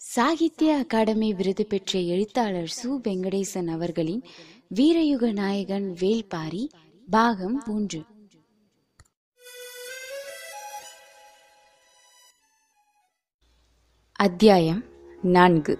சாகித்ய அகாடமி விருது பெற்ற எழுத்தாளர் சு. வெங்கடேசன் அவர்களின் வீரயுக நாயகன் வேல்பாரி பாகம் மூன்று. அத்தியாயம் நான்கு.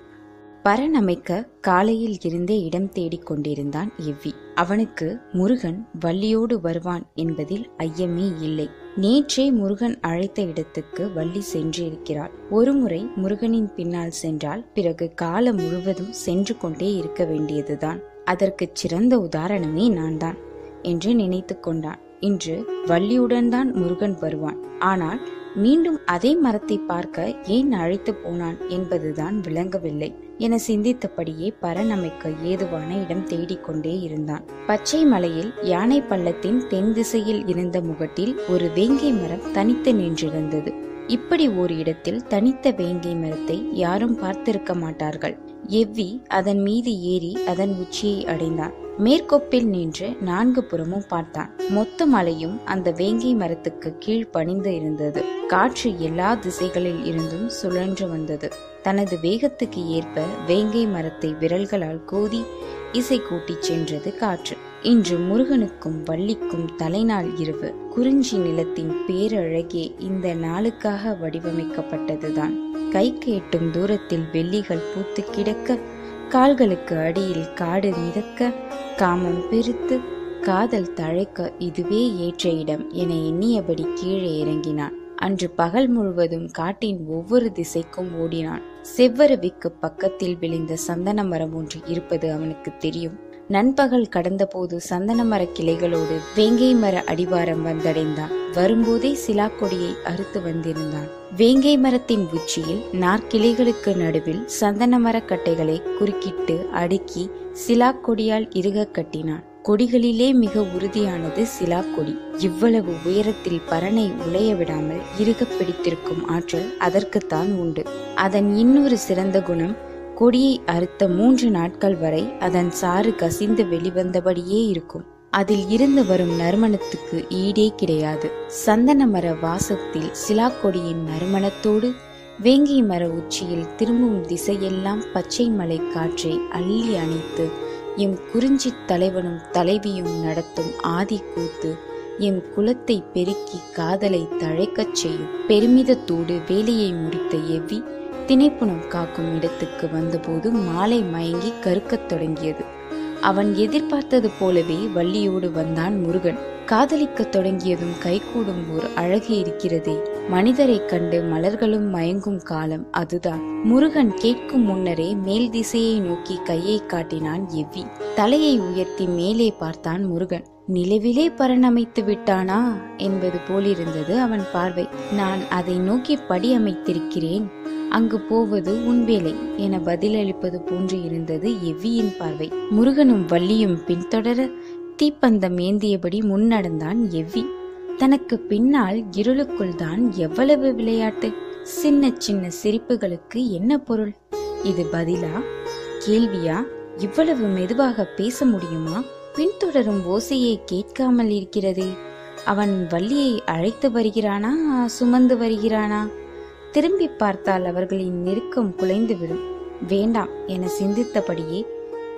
பரணமைக்க காலையில் இருந்தே இடம் தேடிக் கொண்டிருந்தான் எவ்வி. அவனுக்கு முருகன் வள்ளியோடு வருவான் என்பதில் ஐயமே இல்லை. நேற்றே முருகன் அழைத்த இடத்துக்கு வள்ளி சென்றிருக்கிறாள். ஒருமுறை முருகனின் பின்னால் சென்றால் பிறகு காலம் முழுவதும் சென்று கொண்டே இருக்க வேண்டியதுதான். அதற்கு சிறந்த உதாரணமே நான் தான் என்று நினைத்து கொண்டான். இன்று வள்ளியுடன் தான் முருகன் வருவான். ஆனால் மீண்டும் அதே மரத்தை பார்க்க ஏன் அழைத்து போனான் என்பதுதான் விளங்கவில்லை. என சிந்தித்தபடியே பரநமைக்க ஏதுவான இடம் தேடிக்கொண்டே இருந்தான். பச்சை மலையில் யானை பள்ளத்தின் தென் திசையில் இருந்த முகட்டில் ஒரு வேங்கை மரம் தனித்து நின்றிருந்தது. இப்படி ஒரு இடத்தில் தனித்த வேங்கை மரத்தை யாரும் பார்த்திருக்க மாட்டார்கள். எவ்வி அதன் மீது ஏறி அதன் உச்சியை அடைந்தான். மேற்கொப்பில் நின்று நான்கு புறமும் பார்த்தான். மொத்த மலையும் அந்த வேங்கை மரத்துக்கு கீழ் பணிந்து இருந்தது. காற்று எல்லா திசைகளில் இருந்தும் சுழன்று வந்தது. தனது வேகத்துக்கு ஏற்ப வேங்கை மரத்தை விரல்களால் கோதி இசை கூட்டிச் சென்றது காற்று. இன்று முருகனுக்கும் வள்ளிக்கும் தலைநாள் இரவு. குறிஞ்சி நிலத்தின் பேரழகே இந்த நாளுக்காக வடிவமைக்கப்பட்டதுதான். கைக்கு எட்டும் தூரத்தில் வெள்ளிகள் பூத்து கிடக்க கால்களுக்கு அடியில் காடு மிதக்க காமம் பிரித்து காதல் தழைக்க இதுவே ஏற்ற இடம் என எண்ணியபடி கீழே இறங்கினான். அன்று பகல் முழுவதும் காட்டின் ஒவ்வொரு திசைக்கும் ஓடினான். செவ்வரவிக்கு பக்கத்தில் விளைந்த சந்தன மரம் ஒன்று இருப்பது அவனுக்கு தெரியும். நண்பகல் கடந்தபோது சந்தன மர கிளைகளோடு வேங்கை மர அடிவாரம் வந்தடைந்தான். வரும்போதே சிலாக்கொடியை அறுத்து வந்திருந்தான். வேங்கை மரத்தின் உச்சியில் நாற்கிளைகளுக்கு நடுவில் சந்தன மர கட்டைகளை குறுக்கிட்டு அடுக்கி சிலாக்கொடியால் இருக கட்டினான். கொடிகளிலே மிக உறுதியானது சிலா கொடி இவ்வளவு உயரத்தில் பரனை உலைய விடாமல் இருக பிடித்திருக்கும் ஆற்றல் அதற்குத்தான் உண்டு. அதன் இன்னொரு சிறந்த குணம் கொடியை அறுத்த மூன்று நாட்கள் வரை அதன் சாறு கசிந்து வெளிவந்தபடியே இருக்கும். அதில் இருந்து வரும் நறுமணத்துக்கு ஈடே கிடையாது. சந்தன மர வாசத்தில் சிலாக்கொடியின் நறுமணத்தோடு வேங்கை மர உச்சியில் திரும்பும் திசையெல்லாம் பச்சை மலை காற்றை அள்ளி அணைத்து எம் குறிஞ்சி தலைவனும் தலைவியும் நடத்தும் ஆதி கூத்து எம் குலத்தை பெருக்கி காதலை தழைக்கச் செய்யும் பெருமிதத்தோடு வேலையை முடித்த எவ்வி திணைப்புணம் காக்கும் இடத்துக்கு வந்தபோது மாலை மயங்கி கருக்கத் தொடங்கியது. அவன் எதிர்பார்த்தது போலவே வள்ளியோடு வந்தான் முருகன். காதலிக்கத் தொடங்கியதும் கைகூடும் ஓர் அழகு இருக்கிறதே. மனிதரைக் கண்டு மலர்களும் மயங்கும் காலம் அதுதான். முருகன் கேட்கும் முன்னரே மேல் திசையை நோக்கி கையை காட்டினான் எவ்வி. தலையை உயர்த்தி மேலே பார்த்தான் முருகன். நிலவிலே பரணமைத்து விட்டானா? என்பது போலிருந்தது அவன் பார்வை. நான் அதை நோக்கி படி அமைத்திருக்கிறேன். அங்கு போவது உன் வேலை என பதிலளிப்பது போன்று இருந்தது எவ்வியின் பார்வை. முருகனும் வள்ளியும் பின்தொடர தீப்பந்தம் ஏந்தியபடி முன்னடந்தான் எவ்வி. தனக்கு பின்னால் இருளுக்குள் தான் எவ்வளவு விளையாட்டு. சின்ன சின்ன சிரிப்புகளுக்கு என்ன பொருள்? இது பதிலா? கேள்வியா? இவ்வளவு மெதுவாக பேச முடியுமா? பின்தொடரும் ஓசையை கேட்காமல் இருக்கிறதே. அவன் வள்ளியை அழைத்து வருகிறானா? சுமந்து வருகிறானா? திரும்பி பார்த்தால் அவர்களின் நெருக்கம் குலைந்துவிடும். வேண்டாம் என சிந்தித்தபடியே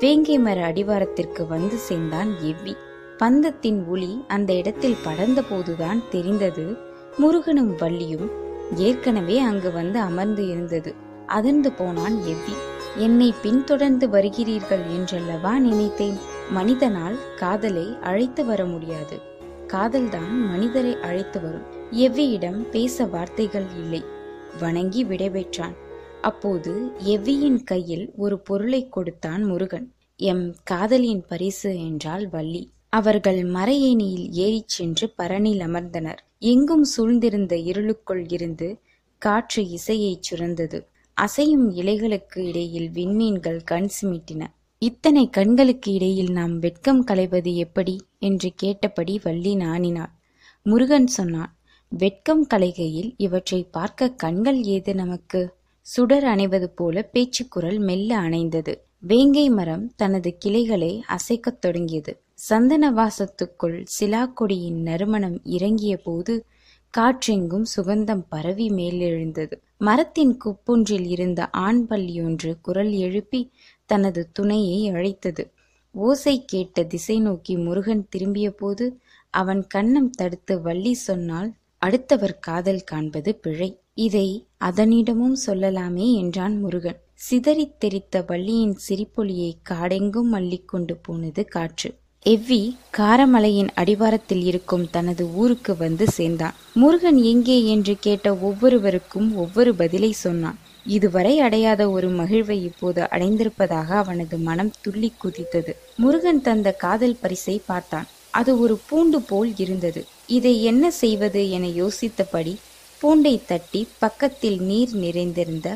வேங்கை மர அடிவாரத்திற்கு வந்து சேர்ந்தான் எவ்வி. பந்தத்தின் ஒளி அந்த இடத்தில் படர்ந்த போதுதான் தெரிந்தது. முருகனும் வள்ளியும் ஏற்கனவே அங்கு வந்து அமர்ந்து இருந்தது. அதிர்ந்து போனான் எவ்வி. என்னை பின்தொடர்ந்து வருகிறீர்கள் என்றல்லவா நினைத்தேன். மனிதனால் காதலை அழைத்து வர முடியாது. காதல்தான் மனிதரை அழைத்து வரும். எவ்வியிடம் பேச வார்த்தைகள் இல்லை. வணங்கி விடைபெற்றான். அப்போது எவ்வியின் கையில் ஒரு பொருளை கொடுத்தான் முருகன். எம் காதலியின் பரிசு என்றால் வள்ளி. அவர்கள் மறையேணியில் ஏறிச் சென்று பரணில் அமர்ந்தனர். எங்கும் சூழ்ந்திருந்த இருளுக்குள் இருந்து காற்று இசையைச் சுரந்தது. அசையும் இலைகளுக்கு இடையில் விண்மீன்கள் கண் சிமிட்டின. இத்தனை கண்களுக்கு இடையில் நாம் வெட்கம் களைவது எப்படி? என்று கேட்டபடி வள்ளி நாணினாள். முருகன் சொன்னான் வெட்கம் கலைகையில் இவற்றை பார்க்க கண்கள் ஏது நமக்கு? சுடர் அணைவது போல பேச்சுக்குரல் மெல்ல அணைந்தது. வேங்கை மரம் தனது கிளைகளை அசைக்கத் தொடங்கியது. சந்தன வாசத்துக்குள் சிலாக்கொடியின் நறுமணம் இறங்கிய போது காற்றெங்கும் சுகந்தம் பரவி மேலெழுந்தது. மரத்தின் குப்பொன்றில் இருந்த ஆண் பல்லியொன்று குரல் எழுப்பி தனது துணையை அழைத்தது. ஓசை கேட்ட திசை நோக்கி முருகன் திரும்பியபோது அவன் கன்னம் தடுத்து வள்ளி சொன்னால் அடுத்தவர் காதல் காண்பது பிழை. இதை அதனிடமும் சொல்லலாமே என்றான் முருகன். சிதறித் தெரித்த வள்ளியின் சிரிப்பொலியை காடெங்கும் மல்லிக்கொண்டு போனது காற்று. எவ்வி காரமலையின் அடிவாரத்தில் இருக்கும் தனது ஊருக்கு வந்து சேர்ந்தான். முருகன் எங்கே என்று கேட்ட ஒவ்வொருவருக்கும் ஒவ்வொரு பதிலை சொன்னான். இதுவரை அடையாத ஒரு மகிழ்வை இப்போது அடைந்திருப்பதாக அவனது மனம் துள்ளி குதித்தது. முருகன் தந்த காதல் பரிசை பார்த்தான். அது ஒரு பூண்டு போல் இருந்தது. இதை என்ன செய்வது என யோசித்தபடி பூண்டை தட்டி பக்கத்தில் நீர் நிறைந்திருந்த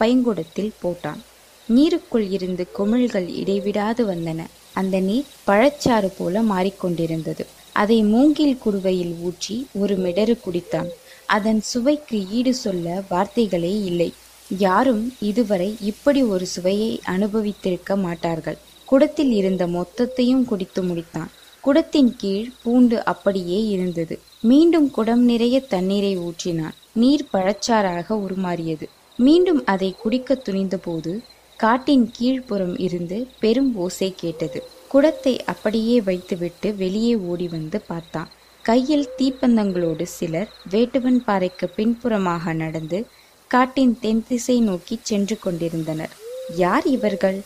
பைங்குடத்தில் போட்டான். நீருக்குள் இருந்து குமிழ்கள் இடைவிடாது வந்தன. அந்த நீர் பழச்சாறு போல மாறிக்கொண்டிருந்தது. அதை மூங்கில் குடுவையில் ஊற்றி ஒரு மிடறு குடித்தான். அதன் சுவைக்கு ஈடு சொல்ல வார்த்தைகளே இல்லை. யாரும் இதுவரை இப்படி ஒரு சுவையை அனுபவித்திருக்க மாட்டார்கள். குடத்தில் இருந்த மொத்தத்தையும் குடித்து முடித்தான். குடத்தின் கீழ் பூண்டு அப்படியே இருந்தது. மீண்டும் குடம் நிறைய தண்ணீரை ஊற்றினான். நீர் பழச்சாறாக உருமாறியது. மீண்டும் அதை குடிக்க துணிந்தபோது காட்டின் கீழ்ப்புறம் இருந்து பெரும் ஓசை கேட்டது. குடத்தை அப்படியே வைத்துவிட்டு வெளியே ஓடி வந்து பார்த்தான். கையில் தீப்பந்தங்களோடு சிலர் வேட்டுவன் பாறைக்கு பின்புறமாக நடந்து காட்டின் தென் திசை நோக்கி சென்று கொண்டிருந்தனர். யார் இவர்கள்?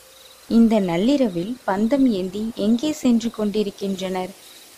இந்த நள்ளிரவில் பந்தம் ஏந்தி எங்கே சென்று கொண்டிருக்கின்றனர்?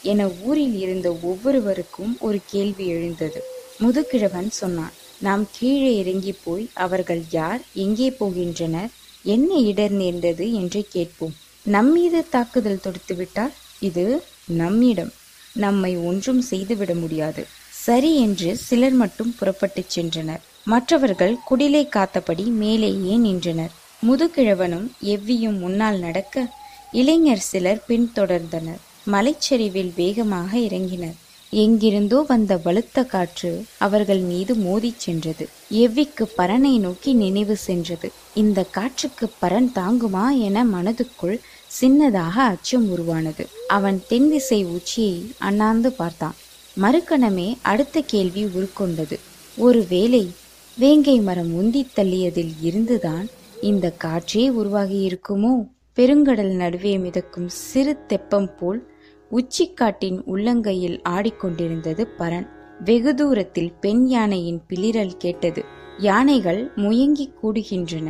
என ஊரில் இருந்த ஒவ்வொருவருக்கும் ஒரு கேள்வி எழுந்தது. முதுகிழவன் சொன்னான் நாம் கீழே இறங்கி போய் அவர்கள் யார்? எங்கே போகின்றனர்? என்ன இடர் நேர்ந்தது? என்று கேட்போம். நம்மீது தாக்குதல் தொடுத்துவிட்டால் இது நம்மிடம். நம்மை ஒன்றும் செய்துவிட முடியாது. சரி என்று சிலர் மட்டும் புறப்பட்டுச் சென்றனர். மற்றவர்கள் குடிலை காத்தபடி மேலேயே நின்றனர்? முதுகிழவனும் எவ்வியும் முன்னால் நடக்க இளைஞர் சிலர் பின்தொடர்ந்தனர். மலைச்சரிவில் வேகமாக இறங்கினர். எங்கிருந்தோ வந்த வலுத்த காற்று அவர்கள் மீது மோதிச் சென்றது. எவ்விக்கு பரனை நோக்கி நினைவு சென்றது. இந்த காற்றுக்கு பரன் தாங்குமா என மனதுக்குள் சின்னதாக அச்சம் உருவானது. அவன் தென் திசை உச்சியை அண்ணாந்து பார்த்தான். மறுக்கணமே அடுத்த கேள்வி உருக்கொண்டது. ஒருவேளை வேங்கை மரம் உந்தித் தள்ளியதில் இருந்துதான் இந்த காற்றே உருவாகி இருக்குமோ? பெருங்கடல் நடுவே மிதக்கும் சிறு தெப்பம் போல் உச்சிக்காட்டின் உள்ளங்கையில் ஆடிக்கொண்டிருந்தது பரன் வெகு தூரத்தில் பெண் யானையின் பிளிரல் கேட்டது. யானைகள் முயங்கி கூடுகின்றன.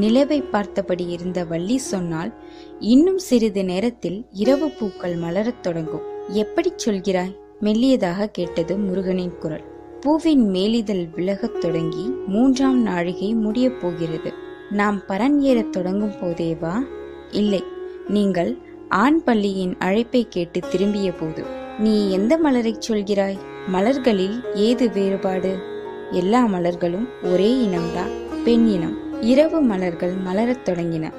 நிலவை பார்த்தபடி இருந்த வள்ளி சொன்னால் இன்னும் சிறிது நேரத்தில் இரவு பூக்கள் மலரத் தொடங்கும். எப்படி சொல்கிறாய்? மெல்லியதாக கேட்டது முருகனின் குரல். பூவின் மேலிதழ் விலகத் தொடங்கி மூன்றாம் நாழிகை முடியப் போகிறது. நாம் பரன் ஏறத் தொடங்கும் போதேவா? இல்லை. நீங்கள் ஆண் பள்ளியின் அழைப்பை கேட்டு திரும்பிய போது நீ எந்த மலரைச் சொல்கிறாய்? மலர்களில் ஏது வேறுபாடு? எல்லா மலர்களும் ஒரே இனம்தான் பெண் இனம். இரவு மலர்கள் மலரத் தொடங்கின.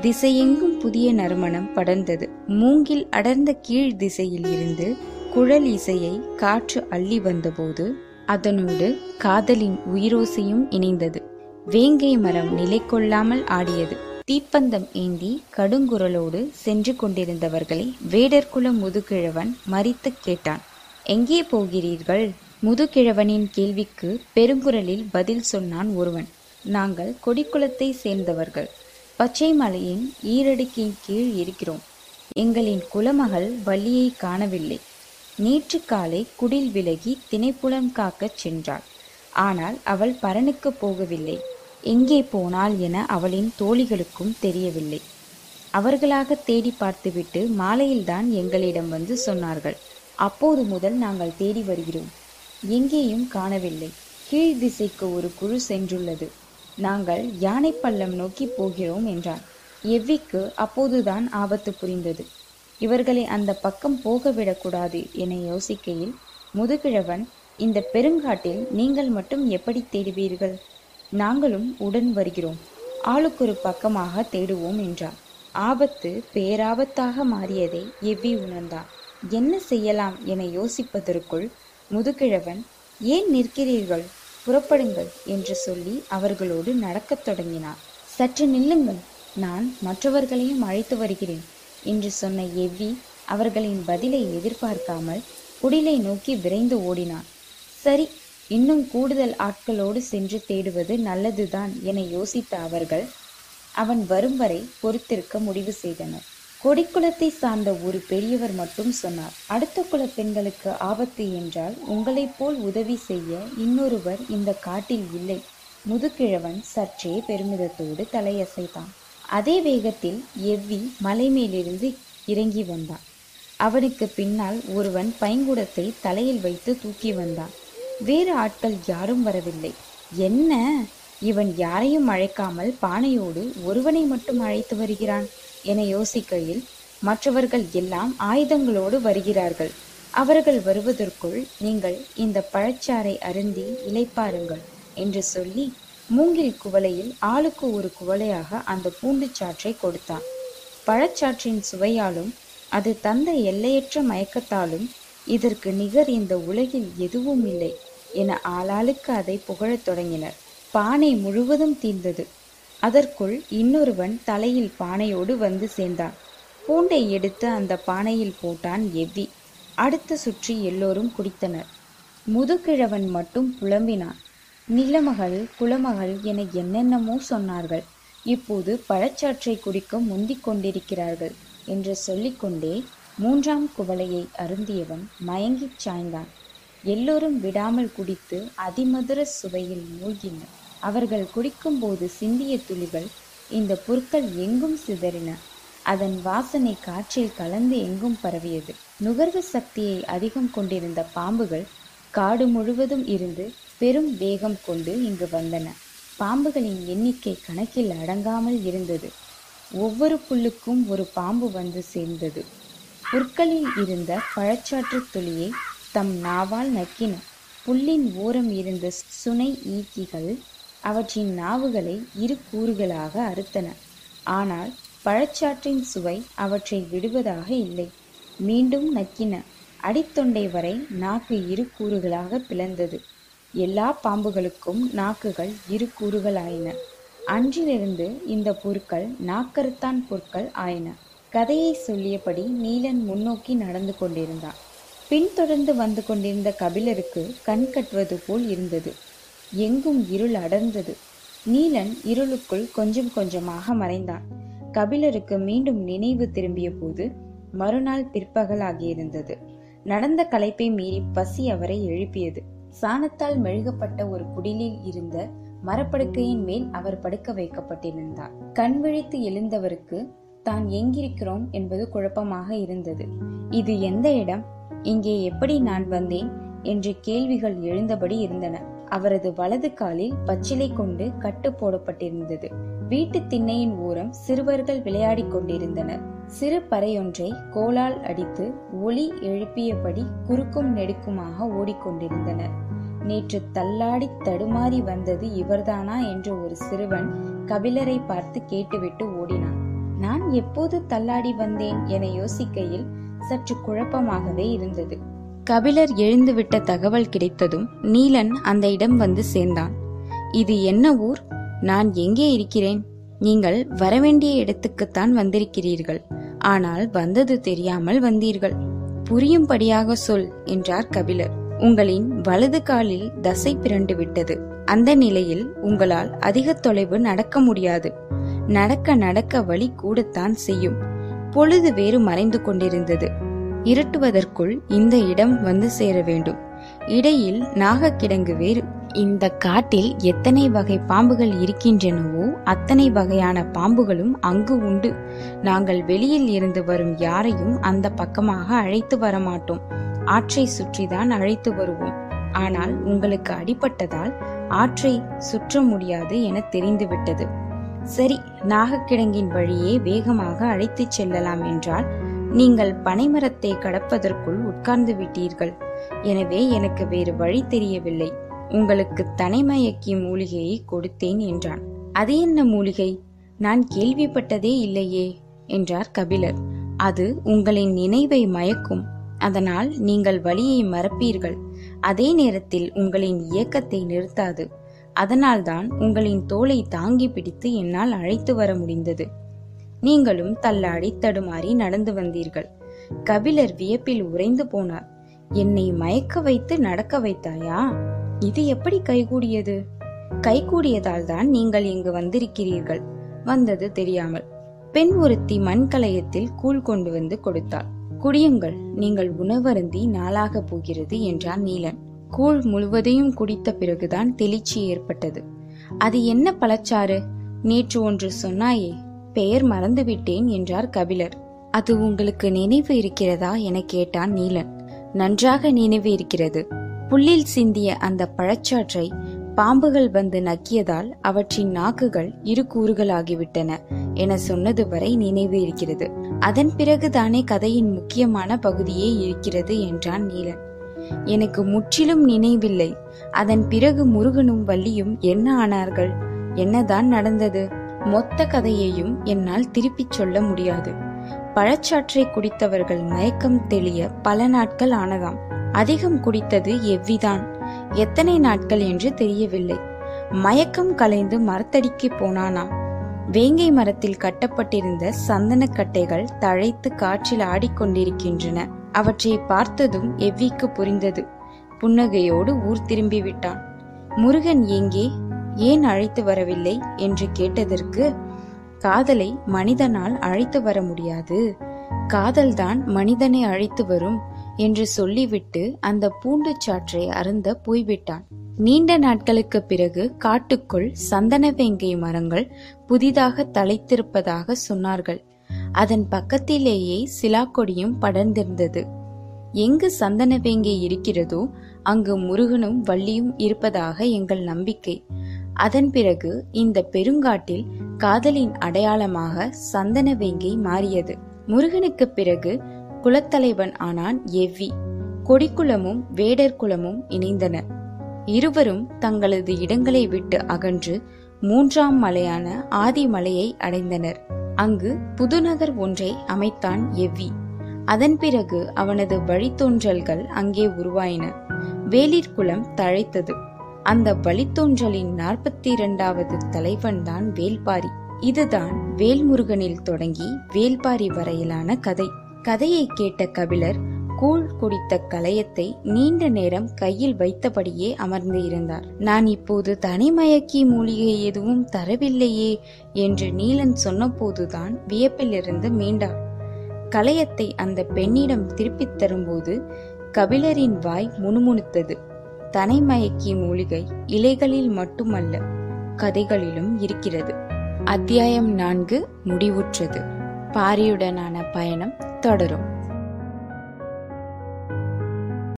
திசையெங்கும் புதிய நறுமணம் படர்ந்தது. மூங்கில் அடர்ந்த கீழ் திசையில் இருந்து குழல் இசையை காற்று அள்ளி வந்தபோது அதனோடு காதலின் உயிரோசையும் இணைந்தது. வேங்கை மரம் நிலை கொள்ளாமல் ஆடியது. தீப்பந்தம் ஏந்தி கடுங்குரலோடு சென்று கொண்டிருந்தவர்களை வேடர்குல முதுகிழவன் மறித்துக் கேட்டான். எங்கே போகிறீர்கள்? முதுகிழவனின் கேள்விக்கு பெருங்குரலில் பதில் சொன்னான் ஒருவன். நாங்கள் கொடிக்குளத்தை சேர்ந்தவர்கள். பச்சை மலையின் ஈரடுக்கின் கீழ் இருக்கிறோம். எங்களின் குலமகள் வள்ளியை காணவில்லை. நேற்று காலை குடில் விலகி தினைப்புலம் காக்கச் சென்றாள். ஆனால் அவள் பரனுக்கு போகவில்லை. எங்கே போனாள் என அவளின் தோழிகளுக்கும் தெரியவில்லை. அவர்களாக தேடி பார்த்துவிட்டு மாலையில்தான் எங்களிடம் வந்து சொன்னார்கள். அப்போது முதல் நாங்கள் தேடி வருகிறோம். எங்கேயும் காணவில்லை. கீழ் திசைக்கு ஒரு குழு சென்றுள்ளது. நாங்கள் யானை பள்ளம் நோக்கி போகிறோம் என்றார் எவ்விக்கு அப்போதுதான் ஆபத்து புரிந்தது. இவர்களை அந்த பக்கம் போக விடக்கூடாது என யோசிக்கையில் முதுகிழவன் இந்த பெருங்காட்டில் நீங்கள் மட்டும் எப்படி தேடுவீர்கள்? நாங்களும் உடன் வருகிறோம். ஆளுக்கொரு பக்கமாக தேடுவோம் என்றார். ஆபத்து பேராபத்தாக மாறியதை எவ்வி உணர்ந்தான் என்ன செய்யலாம் என யோசிப்பதற்குள் முதுகிழவன் ஏன் நிற்கிறீர்கள்? புறப்படுங்கள் என்று சொல்லி அவர்களோடு நடக்கத் தொடங்கினார். சற்று நில்லுங்கள். நான் மற்றவர்களையும் அழைத்து வருகிறேன் என்று சொன்ன எவ்வி அவர்களின் பதிலை எதிர்பார்க்காமல் குடிலை நோக்கி விரைந்து ஓடினான். சரி இன்னும் கூடுதல் ஆட்களோடு சென்று தேடுவது நல்லதுதான் என யோசித்த அவர்கள் அவன் வரும் வரை பொறுத்திருக்க முடிவு செய்தனர். கொடிக்குளத்தை சார்ந்த ஒரு பெரியவர் மட்டும் சொன்னார் அடுத்த குல பெண்களுக்கு ஆபத்து என்றால் உங்களைப் போல் உதவி செய்ய இன்னொருவர் இந்த காட்டில் இல்லை முதுகிழவன் சற்றே பெருமிதத்தோடு தலையசைத்தான். அதே வேகத்தில் எவ்வி மலை மேலிருந்து இறங்கி வந்தான். அவனுக்கு பின்னால் ஒருவன் பைங்குடத்தை தலையில் வைத்து தூக்கி வந்தான். வேறு ஆட்கள் யாரும் வரவில்லை. என்ன? இவன் யாரையும் அழைக்காமல் பானையோடு ஒருவனை மட்டும் அழைத்து வருகிறான் என யோசிக்கையில் மற்றவர்கள் எல்லாம் ஆயுதங்களோடு வருகிறார்கள். அவர்கள் வருவதற்குள் நீங்கள் இந்த பழச்சாறை அருந்தி இழைப்பாருங்கள் என்று சொல்லி மூங்கில் குவளையில் ஆளுக்கு ஒரு குவளையாக அந்த பூண்டுச் சாற்றை கொடுத்தான். பழச்சாற்றின் சுவையாலும் அது தந்த எல்லையற்ற மயக்கத்தாலும் இதற்கு நிகர் இந்த உலகில் எதுவும் இல்லை. என ஆளாளுக்கு அதை புகழத் தொடங்கினர். பானை முழுவதும் தீர்ந்தது. அதற்குள் இன்னொருவன் தலையில் பானையோடு வந்து சேர்ந்தான். பூண்டை எடுத்து அந்த பானையில் போட்டான் எவ்வி. அடுத்த சுற்றி எல்லோரும் குடித்தனர். முதுகிழவன் மட்டும் புலம்பினான். நிலமகள் குலமகள் என என்னென்னமோ சொன்னார்கள். இப்போது பழச்சாற்றை குடிக்க முந்திக் கொண்டிருக்கிறார்கள் என்று சொல்லிக்கொண்டே மூன்றாம் குவளையை அருந்தியவன் மயங்கிச் சாய்ந்தான். எல்லோரும் விடாமல் குடித்து அதிமதுர சுவையில் மூழ்கினர். அவர்கள் குடிக்கும்போது சிந்திய துளிகள் இந்த புற்கள் எங்கும் சிதறின. அதன் வாசனை காற்றில் கலந்து எங்கும் பரவியது. நுகர்வு சக்தியை அதிகம் கொண்டிருந்த பாம்புகள் காடு முழுவதும் இருந்து பெரும் வேகம் கொண்டு இங்கு வந்தன. பாம்புகளின் எண்ணிக்கை கணக்கில் அடங்காமல் இருந்தது. ஒவ்வொரு புல்லுக்கும் ஒரு பாம்பு வந்து சேர்ந்தது. புற்களில் இருந்த பழச்சாற்று துளியை தம் நாவால் நக்கின புல்லின் ஓரம் இருந்த சுனை ஈக்கிகள் அவற்றின் நாவுகளை இரு கூறுகளாக அறுத்தன. ஆனால் பழச்சாற்றின் சுவை அவற்றை விடுவதாக இல்லை. மீண்டும் நக்கின அடித்தொண்டை வரை நாக்கு இரு கூறுகளாக பிளந்தது. எல்லா பாம்புகளுக்கும் நாக்குகள் இரு கூறுகளாயின. அன்றிலிருந்து இந்த பொருட்கள் நாக்கருத்தான் பொருட்கள் ஆயின. கதையை சொல்லியபடி நீலன் முன்னோக்கி நடந்து கொண்டிருந்தான். பின்தொடர்ந்து வந்து கொண்டிருந்த கபிலருக்கு கண் கட்டுவது போல் இருந்தது. எங்கும் இருள் அடர்ந்தது. நீலன் இருளுக்குள் கொஞ்சம் கொஞ்சமாக மறைந்தான். கபிலருக்கு மீண்டும் நினைவு திரும்பிய போது மறுநாள் பிற்பகல் ஆகியிருந்தது நடந்த கலைப்பை மீறி பசி அவரை எழுப்பியது. சாணத்தால் மெழுகப்பட்ட ஒரு குடிலில் இருந்த மரப்படுக்கையின் மேல் அவர் படுக்க வைக்கப்பட்டிருந்தார். கண் விழித்து எழுந்தவருக்கு தான் எங்கிருக்கிறோம்? என்பது குழப்பமாக இருந்தது. இது எந்த இடம்? இங்கே எப்படி நான் வந்தேன்? என்று கேள்விகள் எழுந்தபடி இருந்தன. அவரது வலது காலில் பச்சிலை கொண்டு கட்டு போடப்பட்டிருந்தது. வீட்டு திண்ணையின் ஓரம் சிறுவர்கள் விளையாடிக் கொண்டிருந்தனர். சிறு பறையொன்றை கோலால் அடித்து ஒளி எழுப்பியபடி குறுக்கும் நெடுக்குமாக ஓடிக்கொண்டிருந்தனர். நேற்று தள்ளாடி தடுமாறி வந்தது இவர்தானா என்று ஒரு சிறுவன் கபிலரை பார்த்து கேட்டுவிட்டு ஓடினான். நான் எப்போது தள்ளாடி வந்தேன்? என யோசிக்கையில் சற்று குழப்பமாகவே இருந்தது. கபிலர் எழுந்துவிட்ட தகவல் கிடைத்ததும் நீலன் அந்த இடம் வந்து சேர்ந்தான். இது என்ன ஊர்? நான் எங்கே இருக்கிறேன்? நீங்கள் வரவேண்டிய இடத்துக்குத்தான் வந்திருக்கிறீர்கள். ஆனால் வந்தது தெரியாமல் வந்தீர்கள். புரியும்படியாக சொல் என்றார் கபிலர். உங்களின் வலது காலில் தசை பிறண்டு விட்டது. அந்த நிலையில் உங்களால் அதிக தொலைவு நடக்க முடியாது. நடக்க நடக்க வழி கூடத்தான் செய்யும். பொழுது வேறு மறைந்து கொண்டிருந்தது. இருட்டுவதற்குள் இந்த இடம் வந்து சேர வேண்டும். இடையில் நாகக்கிடங்கு வேறு. இந்த காட்டில் எத்தனை வகை பாம்புகள் இருக்கின்றனவோ அத்தனை வகையான பாம்புகளும் அங்கு உண்டு. நாங்கள் வெளியில் இருந்து வரும் யாரையும் அந்த பக்கமாக அழைத்து வரமாட்டோம். ஆற்றை சுற்றிதான் அழைத்து வருவோம். ஆனால் உங்களுக்கு அடிபட்டதால் ஆற்றை சுற்ற முடியாது என தெரிந்துவிட்டது. சரி நாகக்கிடங்கின் வழியே வேகமாக அழைத்துச் செல்லலாம் என்றால் நீங்கள் பனைமரத்தை கடப்பதற்குள் உட்கார்ந்து விட்டீர்கள். எனவே எனக்கு வேறு வழி தெரியவில்லை. உங்களுக்கு தனைமயக்கி மூலிகையை கொடுத்தேன் என்றான். அது என்ன மூலிகை? நான் கேள்விப்பட்டதே இல்லையே என்றார் கபிலர். அது உங்களின் நினைவை மயக்கும். அதனால் நீங்கள் வழியை மறப்பீர்கள். அதே நேரத்தில் உங்களின் இயக்கத்தை நிறுத்தாது. அதனால்தான் உங்களின் தோலை தாங்கி பிடித்து என்னால் அழைத்து வர முடிந்தது. நீங்களும் தள்ளாடி தடுமாறி நடந்து வந்தீர்கள். கபிலர் வியப்பில் உறைந்து போனார். என்னை மயக்க வைத்து நடக்க வைத்தாயா? இது எப்படி கைகூடியது? கைகூடியதால் தான் நீங்கள் இங்கு வந்திருக்கிறீர்கள் வந்தது தெரியாமல். பெண் ஒருத்தி மண்கலயத்தில் கூழ் கொண்டு வந்து கொடுத்தாள். குடியுங்கள் நீங்கள் உணவருந்தி நாளாக போகிறது என்றான் நீலன். கூழ் முழுவதையும் குடித்த பிறகுதான் தெளிச்சி ஏற்பட்டது. அது என்ன பழச்சாறு? நேற்று ஒன்று சொன்னாயே பெயர் மறந்துவிட்டேன் என்றார் கபிலர். அது உங்களுக்கு நினைவு இருக்கிறதா என கேட்டான் நீலன். நன்றாக நினைவு இருக்கிறது. புல்லில் சிந்திய அந்த பழச்சாற்றை பாம்புகள் வந்து நக்கியதால் அவற்றின் நாக்குகள் இரு கூறுகளாகிவிட்டன என சொன்னது வரை நினைவு இருக்கிறது. அதன் பிறகுதானே கதையின் முக்கியமான பகுதியே இருக்கிறது என்றான் நீலன். எனக்கு முற்றிலும் நினைவில்லை. அதன் பிறகு முருகனும் வள்ளியும் என்ன ஆனார்கள்? என்னதான் நடந்தது? மொத்த கதையையும் என்னால் திருப்பிச் சொல்ல முடியாது. பழச்சாற்றை குடித்தவர்கள் மயக்கம் தெளிய பல நாட்கள் ஆனதாம். அதிகம் குடித்தது எவ்விதான்? எத்தனை நாட்கள் என்று தெரியவில்லை. மயக்கம் கலைந்து மரத்தடிக்கு போனானாம். வேங்கை மரத்தில் கட்டப்பட்டிருந்த சந்தனக்கட்டைகள் தழைத்து காற்றில் ஆடிக்கொண்டிருக்கின்றன. அவற்றை பார்த்ததும் எவ்விக்கு புரிந்தது? புன்னகையோடு ஊர் திரும்பி விட்டான் முருகன் எங்கே? ஏன் அழைத்து வரவில்லை? என்று கேட்டதற்கு காதலை மனிதனால் அழைத்து வர முடியாது. காதல்தான் மனிதனை அழைத்து வரும் என்று சொல்லிவிட்டு அந்த பூண்டு சாற்றை அருந்த போய்விட்டான். நீண்ட நாட்களுக்கு பிறகு காட்டுக்குள் சந்தனவேங்கை மரங்கள் புதிதாக தலைத்திருப்பதாக சொன்னார்கள். அதன் பக்கத்திலேயே சிலாக்கொடியும் படர்ந்திருந்தது. எங்கு சந்தனவேங்கை இருக்கிறதோ அங்கு முருகனும் வள்ளியும் இருப்பதாக எங்கள் நம்பிக்கை. அதன் பிறகு இந்த பெருங்காட்டில் காதலின் அடையாளமாக சந்தனவேங்கை மாறியது. முருகனுக்கு பிறகு குலத்தலைவன் ஆனான் எவ்வி. கொடிக்குளமும் வேடர் குளமும் இணைந்தன. இருவரும் தங்களது இடங்களை விட்டு அகன்று மூன்றாம் மலையான ஆதிமலையை அடைந்தனர். அங்கு புதுநகர் ஒன்றை அமைத்தான் எவ்வி. அதன் பிறகு அவனது வழித்தோன்றல்கள் அங்கே உருவாயின. வேலிற்குலம் தழைத்தது. அந்த வழித்தோன்றலின் நாற்பத்தி இரண்டாவது தலைவன்தான் வேல்பாரி. இதுதான் வேல்முருகனில் தொடங்கி வேல்பாரி வரையிலான கதை. கதையை கேட்ட கபிலர் கூழ் குடித்த கலையத்தை நீண்ட நேரம் கையில் வைத்தபடியே அமர்ந்து இருந்தார். நான் இப்போது தனிமயக்கி மூலிகை எதுவும் தரவில்லையே என்று நீலன் சொன்னபோதுதான் வியப்பிலிருந்து மீண்டார். கலையத்தை அந்த பெண்ணிடம் திருப்பித் தரும்போது கபிலரின் வாய் முணுமுணுத்தது. தனைமயக்கி மூலிகை இலைகளில் மட்டுமல்ல கதைகளிலும் இருக்கிறது. அத்தியாயம் நான்கு முடிவுற்றது. பாரியுடனான பயணம் தொடரும்.